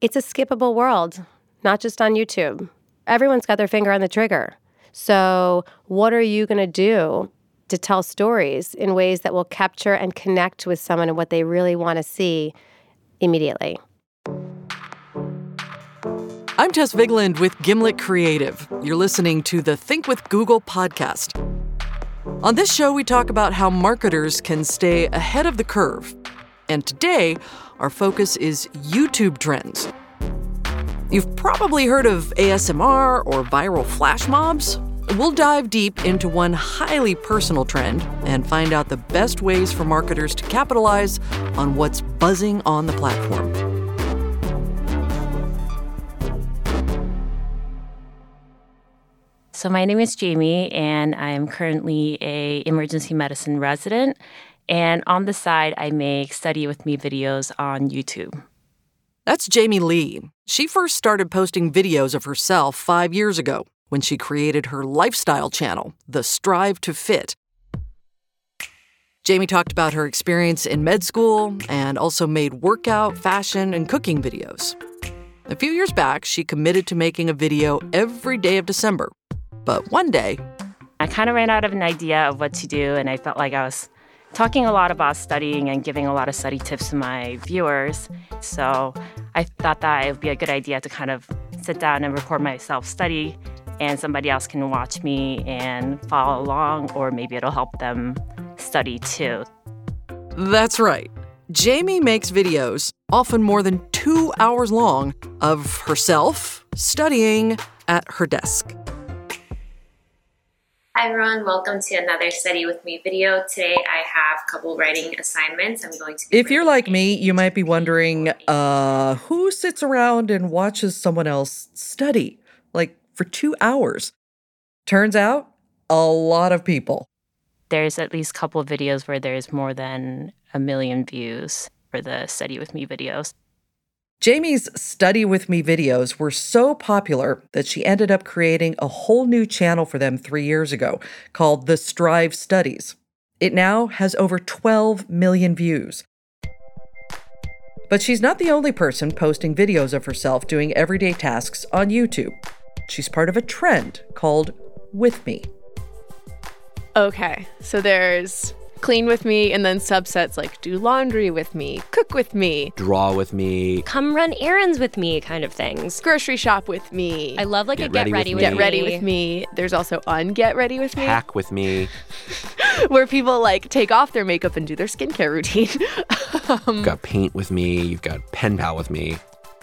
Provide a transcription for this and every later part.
it's a skippable world, not just on YouTube. Everyone's got their finger on the trigger. So, what are you going to do to tell stories in ways that will capture and connect with someone and what they really want to see immediately? I'm Tess Vigeland with Gimlet Creative. You're listening to the Think with Google podcast. On this show, we talk about how marketers can stay ahead of the curve. And today, our focus is YouTube trends. You've probably heard of ASMR or viral flash mobs. We'll dive deep into one highly personal trend and find out the best ways for marketers to capitalize on what's buzzing on the platform. So my name is Jamie and I'm currently a emergency medicine resident and on the side I make study with me videos on YouTube. That's Jamie Lee. She first started posting videos of herself 5 years ago when she created her lifestyle channel, The Strive to Fit. Jamie talked about her experience in med school and also made workout, fashion, and cooking videos. A few years back, she committed to making a video every day of December but one day, I kind of ran out of an idea of what to do, and I felt like I was talking a lot about studying and giving a lot of study tips to my viewers. So I thought that it would be a good idea to kind of sit down and record myself study, and somebody else can watch me and follow along, or maybe it'll help them study too. That's right. Jamie makes videos, often more than two hours long, of herself studying at her desk. Hi everyone, welcome to another Study With Me video. Today I have a couple writing assignments. I'm going to If you're like me, you might be wondering, uh, who sits around and watches someone else study? Like for two hours. Turns out, a lot of people. There's at least a couple of videos where there's more than a million views for the Study With Me videos. Jamie's Study With Me videos were so popular that she ended up creating a whole new channel for them three years ago called The Strive Studies. It now has over 12 million views. But she's not the only person posting videos of herself doing everyday tasks on YouTube. She's part of a trend called With Me. Okay, so there's clean with me, and then subsets like do laundry with me, cook with me, draw with me, come run errands with me kind of things, grocery shop with me. I love like get a get ready, ready with, with me. Get ready with me. There's also unget ready with me. Hack with me. Where people like take off their makeup and do their skincare routine. um, you've got paint with me, you've got pen pal with me.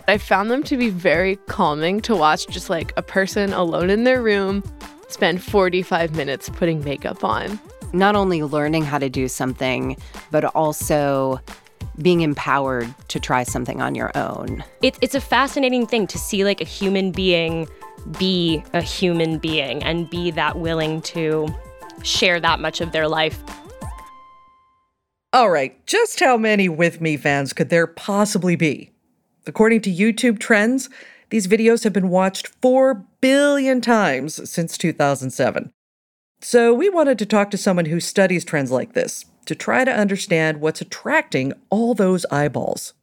I found them to be very calming to watch just like a person alone in their room spend 45 minutes putting makeup on not only learning how to do something, but also being empowered to try something on your own. It, it's a fascinating thing to see like a human being be a human being and be that willing to share that much of their life. All right, just how many With Me fans could there possibly be? According to YouTube trends, these videos have been watched 4 billion times since 2007. So, we wanted to talk to someone who studies trends like this to try to understand what's attracting all those eyeballs.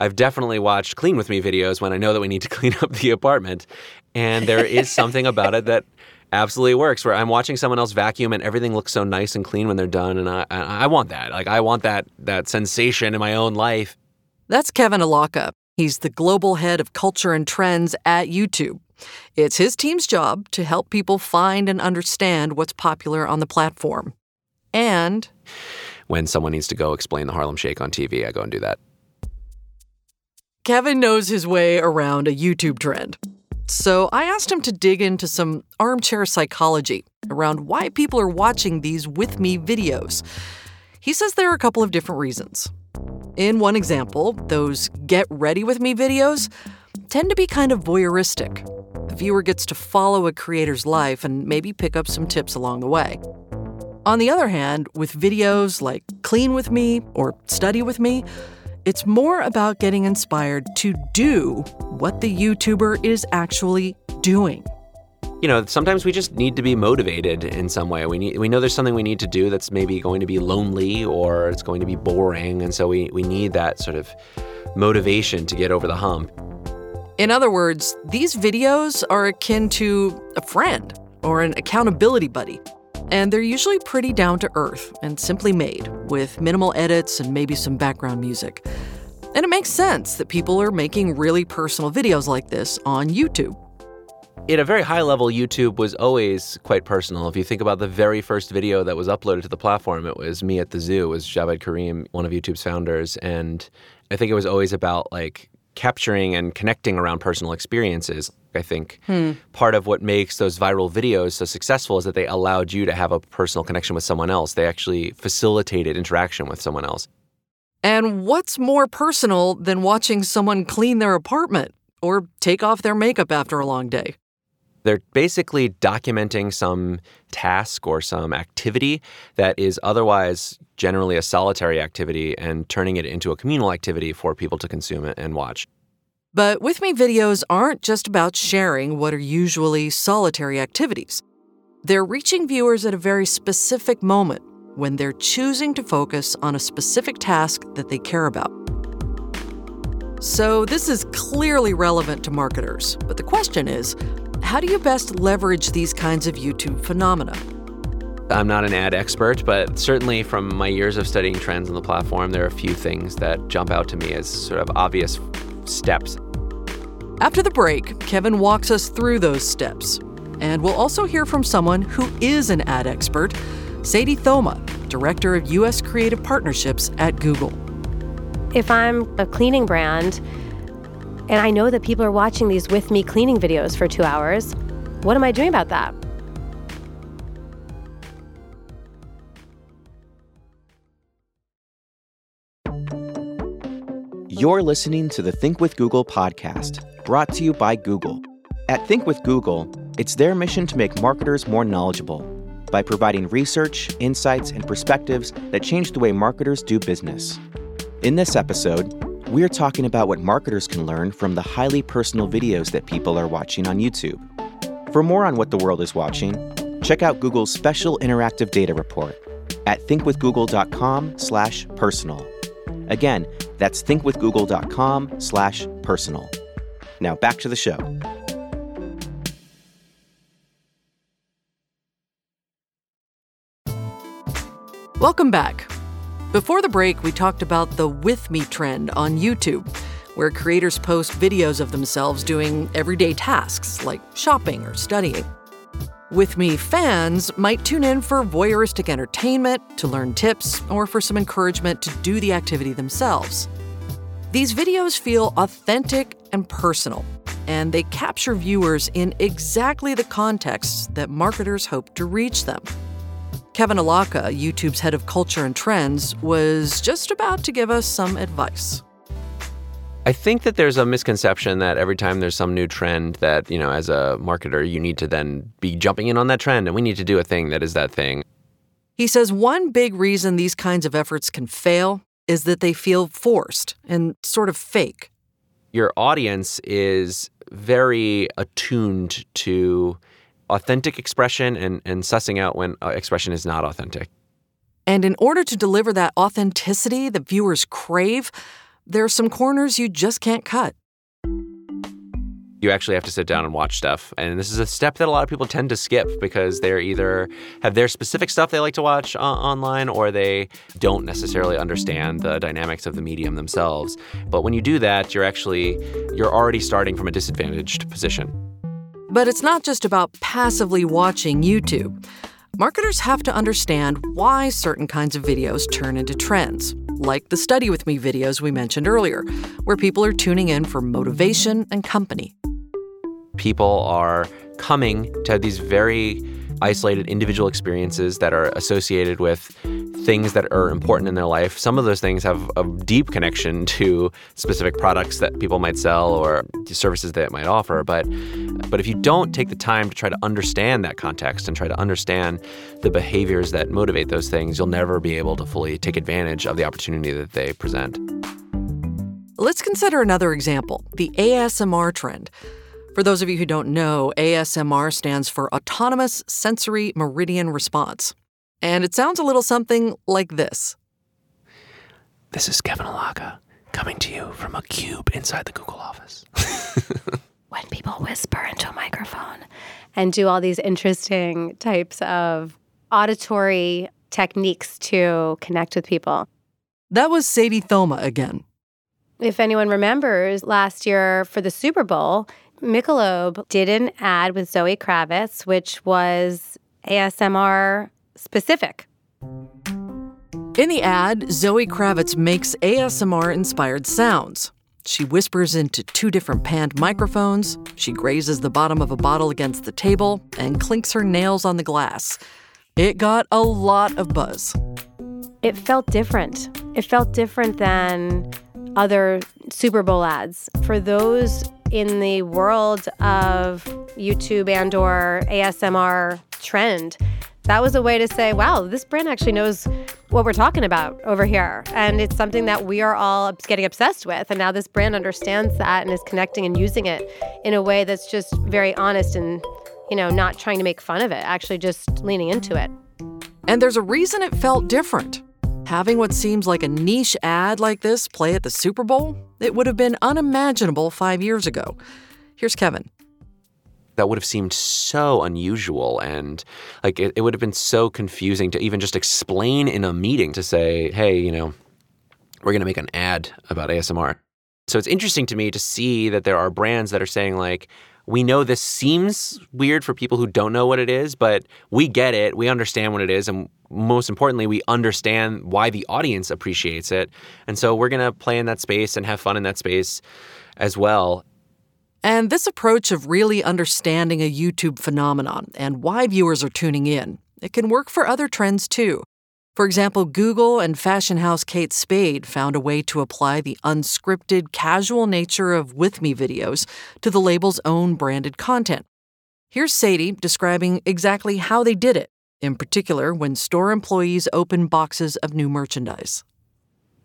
I've definitely watched clean with me videos when I know that we need to clean up the apartment. And there is something about it that absolutely works where I'm watching someone else vacuum and everything looks so nice and clean when they're done. And I, I want that. Like, I want that, that sensation in my own life. That's Kevin Allocca. He's the global head of culture and trends at YouTube. It's his team's job to help people find and understand what's popular on the platform. And when someone needs to go explain the Harlem Shake on TV, I go and do that. Kevin knows his way around a YouTube trend. So I asked him to dig into some armchair psychology around why people are watching these with me videos. He says there are a couple of different reasons. In one example, those get ready with me videos tend to be kind of voyeuristic. The viewer gets to follow a creator's life and maybe pick up some tips along the way. On the other hand, with videos like Clean with Me or Study with Me, it's more about getting inspired to do what the YouTuber is actually doing. You know, sometimes we just need to be motivated in some way. We need we know there's something we need to do that's maybe going to be lonely or it's going to be boring, and so we, we need that sort of motivation to get over the hump. In other words, these videos are akin to a friend or an accountability buddy. And they're usually pretty down to earth and simply made, with minimal edits and maybe some background music. And it makes sense that people are making really personal videos like this on YouTube. At a very high level, YouTube was always quite personal. If you think about the very first video that was uploaded to the platform, it was me at the zoo, it was Jawed Karim, one of YouTube's founders. And I think it was always about like capturing and connecting around personal experiences. I think hmm. part of what makes those viral videos so successful is that they allowed you to have a personal connection with someone else. They actually facilitated interaction with someone else. And what's more personal than watching someone clean their apartment or take off their makeup after a long day? They're basically documenting some task or some activity that is otherwise generally a solitary activity and turning it into a communal activity for people to consume and watch. But With Me videos aren't just about sharing what are usually solitary activities. They're reaching viewers at a very specific moment when they're choosing to focus on a specific task that they care about. So, this is clearly relevant to marketers, but the question is how do you best leverage these kinds of YouTube phenomena? I'm not an ad expert, but certainly from my years of studying trends on the platform, there are a few things that jump out to me as sort of obvious steps. After the break, Kevin walks us through those steps. And we'll also hear from someone who is an ad expert, Sadie Thoma, Director of U.S. Creative Partnerships at Google. If I'm a cleaning brand and I know that people are watching these with me cleaning videos for two hours, what am I doing about that? You're listening to the Think with Google podcast, brought to you by Google. At Think with Google, it's their mission to make marketers more knowledgeable by providing research, insights, and perspectives that change the way marketers do business. In this episode, we're talking about what marketers can learn from the highly personal videos that people are watching on YouTube. For more on what the world is watching, check out Google's special interactive data report at thinkwithgoogle.com/personal. Again, that's thinkwithgoogle.com slash personal. Now back to the show. Welcome back. Before the break, we talked about the With Me trend on YouTube, where creators post videos of themselves doing everyday tasks like shopping or studying. With Me fans might tune in for voyeuristic entertainment, to learn tips, or for some encouragement to do the activity themselves. These videos feel authentic and personal, and they capture viewers in exactly the contexts that marketers hope to reach them. Kevin Allocca, YouTube's head of culture and trends, was just about to give us some advice. I think that there's a misconception that every time there's some new trend that, you know, as a marketer, you need to then be jumping in on that trend and we need to do a thing that is that thing. He says one big reason these kinds of efforts can fail is that they feel forced and sort of fake. Your audience is very attuned to authentic expression and, and sussing out when uh, expression is not authentic. And in order to deliver that authenticity that viewers crave, there are some corners you just can't cut. You actually have to sit down and watch stuff. And this is a step that a lot of people tend to skip because they're either have their specific stuff they like to watch uh, online or they don't necessarily understand the dynamics of the medium themselves. But when you do that, you're actually you're already starting from a disadvantaged position. But it's not just about passively watching YouTube. Marketers have to understand why certain kinds of videos turn into trends, like the Study With Me videos we mentioned earlier, where people are tuning in for motivation and company. People are coming to have these very isolated individual experiences that are associated with things that are important in their life. Some of those things have a deep connection to specific products that people might sell or services that it might offer. But but if you don't take the time to try to understand that context and try to understand the behaviors that motivate those things, you'll never be able to fully take advantage of the opportunity that they present. Let's consider another example the ASMR trend. For those of you who don't know, ASMR stands for Autonomous Sensory Meridian Response. And it sounds a little something like this. This is Kevin Allocca coming to you from a cube inside the Google office. when people whisper into a microphone and do all these interesting types of auditory techniques to connect with people. That was Sadie Thoma again. If anyone remembers last year for the Super Bowl, Michelob did an ad with Zoe Kravitz, which was ASMR specific. In the ad, Zoe Kravitz makes ASMR inspired sounds. She whispers into two different panned microphones, she grazes the bottom of a bottle against the table, and clinks her nails on the glass. It got a lot of buzz. It felt different. It felt different than other Super Bowl ads. For those in the world of YouTube and or ASMR trend, that was a way to say, wow, this brand actually knows what we're talking about over here. And it's something that we are all getting obsessed with. And now this brand understands that and is connecting and using it in a way that's just very honest and, you know, not trying to make fun of it, actually just leaning into it. And there's a reason it felt different. Having what seems like a niche ad like this play at the Super Bowl, it would have been unimaginable five years ago. Here's Kevin that would have seemed so unusual and like it, it would have been so confusing to even just explain in a meeting to say, hey, you know, we're going to make an ad about ASMR. So it's interesting to me to see that there are brands that are saying like, we know this seems weird for people who don't know what it is, but we get it. We understand what it is. And most importantly, we understand why the audience appreciates it. And so we're going to play in that space and have fun in that space as well. And this approach of really understanding a YouTube phenomenon and why viewers are tuning in, it can work for other trends too. For example, Google and fashion house Kate Spade found a way to apply the unscripted, casual nature of With Me videos to the label's own branded content. Here's Sadie describing exactly how they did it, in particular when store employees open boxes of new merchandise.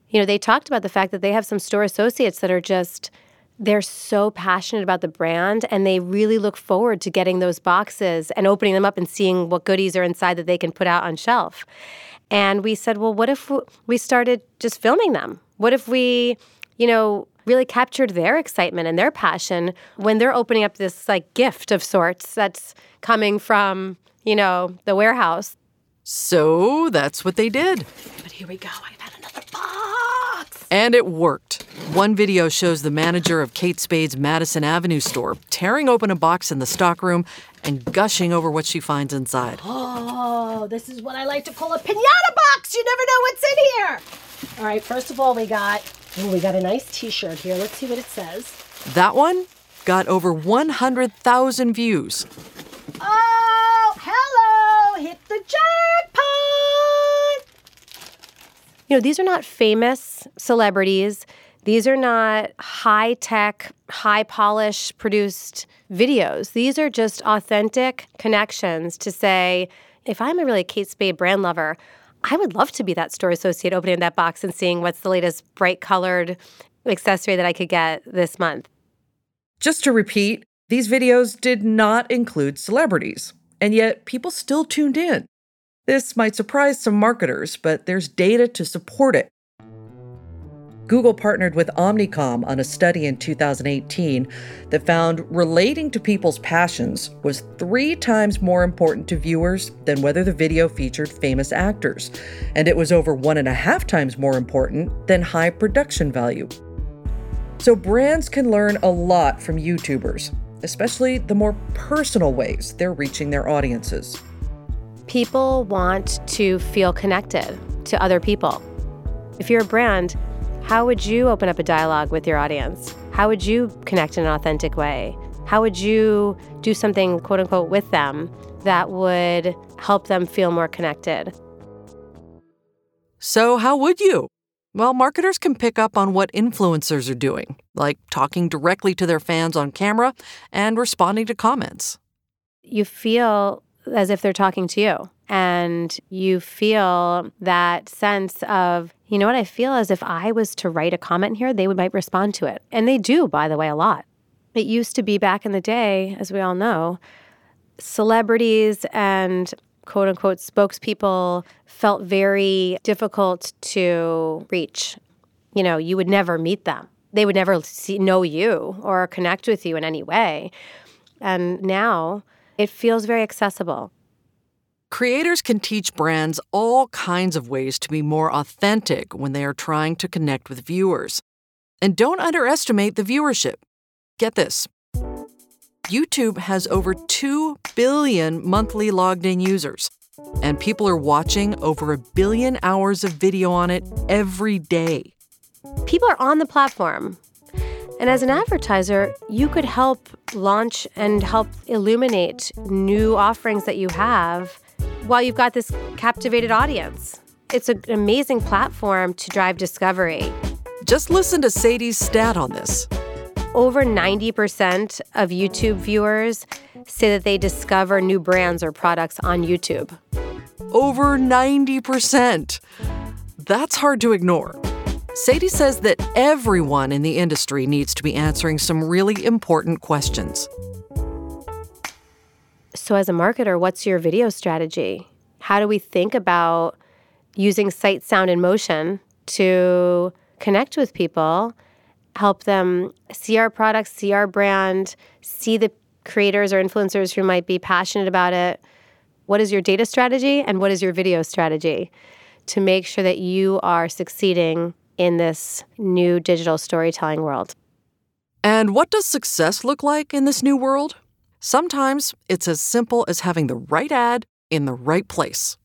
You know, they talked about the fact that they have some store associates that are just they're so passionate about the brand and they really look forward to getting those boxes and opening them up and seeing what goodies are inside that they can put out on shelf. And we said, well, what if we started just filming them? What if we, you know, really captured their excitement and their passion when they're opening up this like gift of sorts that's coming from, you know, the warehouse? So that's what they did. But here we go. I've had another box. And it worked. One video shows the manager of Kate Spade's Madison Avenue store tearing open a box in the stockroom and gushing over what she finds inside. Oh, this is what I like to call a pinata box. You never know what's in here. All right, first of all, we got oh, we got a nice T-shirt here. Let's see what it says. That one got over 100,000 views. Oh, hello! Hit the jackpot! You know, these are not famous celebrities. These are not high tech, high polish produced videos. These are just authentic connections to say, if I'm a really Kate Spade brand lover, I would love to be that store associate opening that box and seeing what's the latest bright colored accessory that I could get this month. Just to repeat, these videos did not include celebrities, and yet people still tuned in. This might surprise some marketers, but there's data to support it. Google partnered with Omnicom on a study in 2018 that found relating to people's passions was three times more important to viewers than whether the video featured famous actors, and it was over one and a half times more important than high production value. So, brands can learn a lot from YouTubers, especially the more personal ways they're reaching their audiences. People want to feel connected to other people. If you're a brand, how would you open up a dialogue with your audience? How would you connect in an authentic way? How would you do something, quote unquote, with them that would help them feel more connected? So, how would you? Well, marketers can pick up on what influencers are doing, like talking directly to their fans on camera and responding to comments. You feel as if they're talking to you. And you feel that sense of you know what i feel as if i was to write a comment here they would might respond to it. And they do by the way a lot. It used to be back in the day as we all know celebrities and quote unquote spokespeople felt very difficult to reach. You know you would never meet them. They would never see, know you or connect with you in any way. And now it feels very accessible. Creators can teach brands all kinds of ways to be more authentic when they are trying to connect with viewers. And don't underestimate the viewership. Get this YouTube has over 2 billion monthly logged in users, and people are watching over a billion hours of video on it every day. People are on the platform. And as an advertiser, you could help launch and help illuminate new offerings that you have while you've got this captivated audience. It's an amazing platform to drive discovery. Just listen to Sadie's stat on this. Over 90% of YouTube viewers say that they discover new brands or products on YouTube. Over 90%. That's hard to ignore. Sadie says that everyone in the industry needs to be answering some really important questions. So, as a marketer, what's your video strategy? How do we think about using sight, sound, and motion to connect with people, help them see our products, see our brand, see the creators or influencers who might be passionate about it? What is your data strategy and what is your video strategy to make sure that you are succeeding in this new digital storytelling world? And what does success look like in this new world? Sometimes it's as simple as having the right ad in the right place.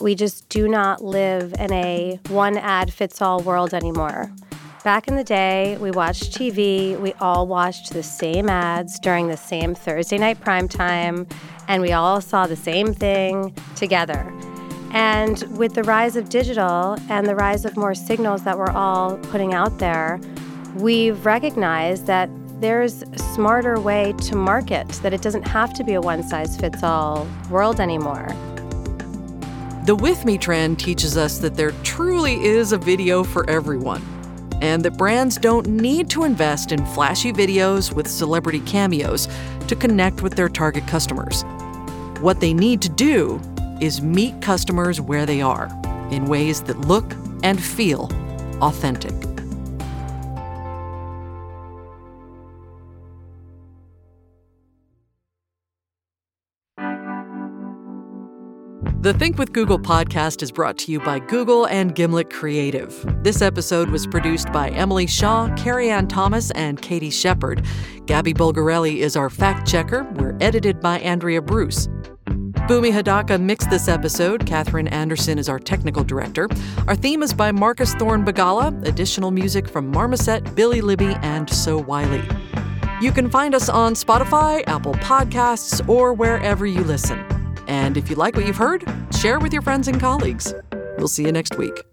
We just do not live in a one ad fits all world anymore. Back in the day, we watched TV, we all watched the same ads during the same Thursday night prime time, and we all saw the same thing together. And with the rise of digital and the rise of more signals that we're all putting out there, we've recognized that there's a smarter way to market, that it doesn't have to be a one size fits all world anymore. The With Me trend teaches us that there truly is a video for everyone, and that brands don't need to invest in flashy videos with celebrity cameos to connect with their target customers. What they need to do is meet customers where they are in ways that look and feel authentic. The Think with Google podcast is brought to you by Google and Gimlet Creative. This episode was produced by Emily Shaw, Carrie Ann Thomas, and Katie Shepard. Gabby Bulgarelli is our fact checker. We're edited by Andrea Bruce. Bumi Hadaka mixed this episode. Catherine Anderson is our technical director. Our theme is by Marcus Thorne Bagala. Additional music from Marmoset, Billy Libby, and So Wiley. You can find us on Spotify, Apple Podcasts, or wherever you listen. And if you like what you've heard, share with your friends and colleagues. We'll see you next week.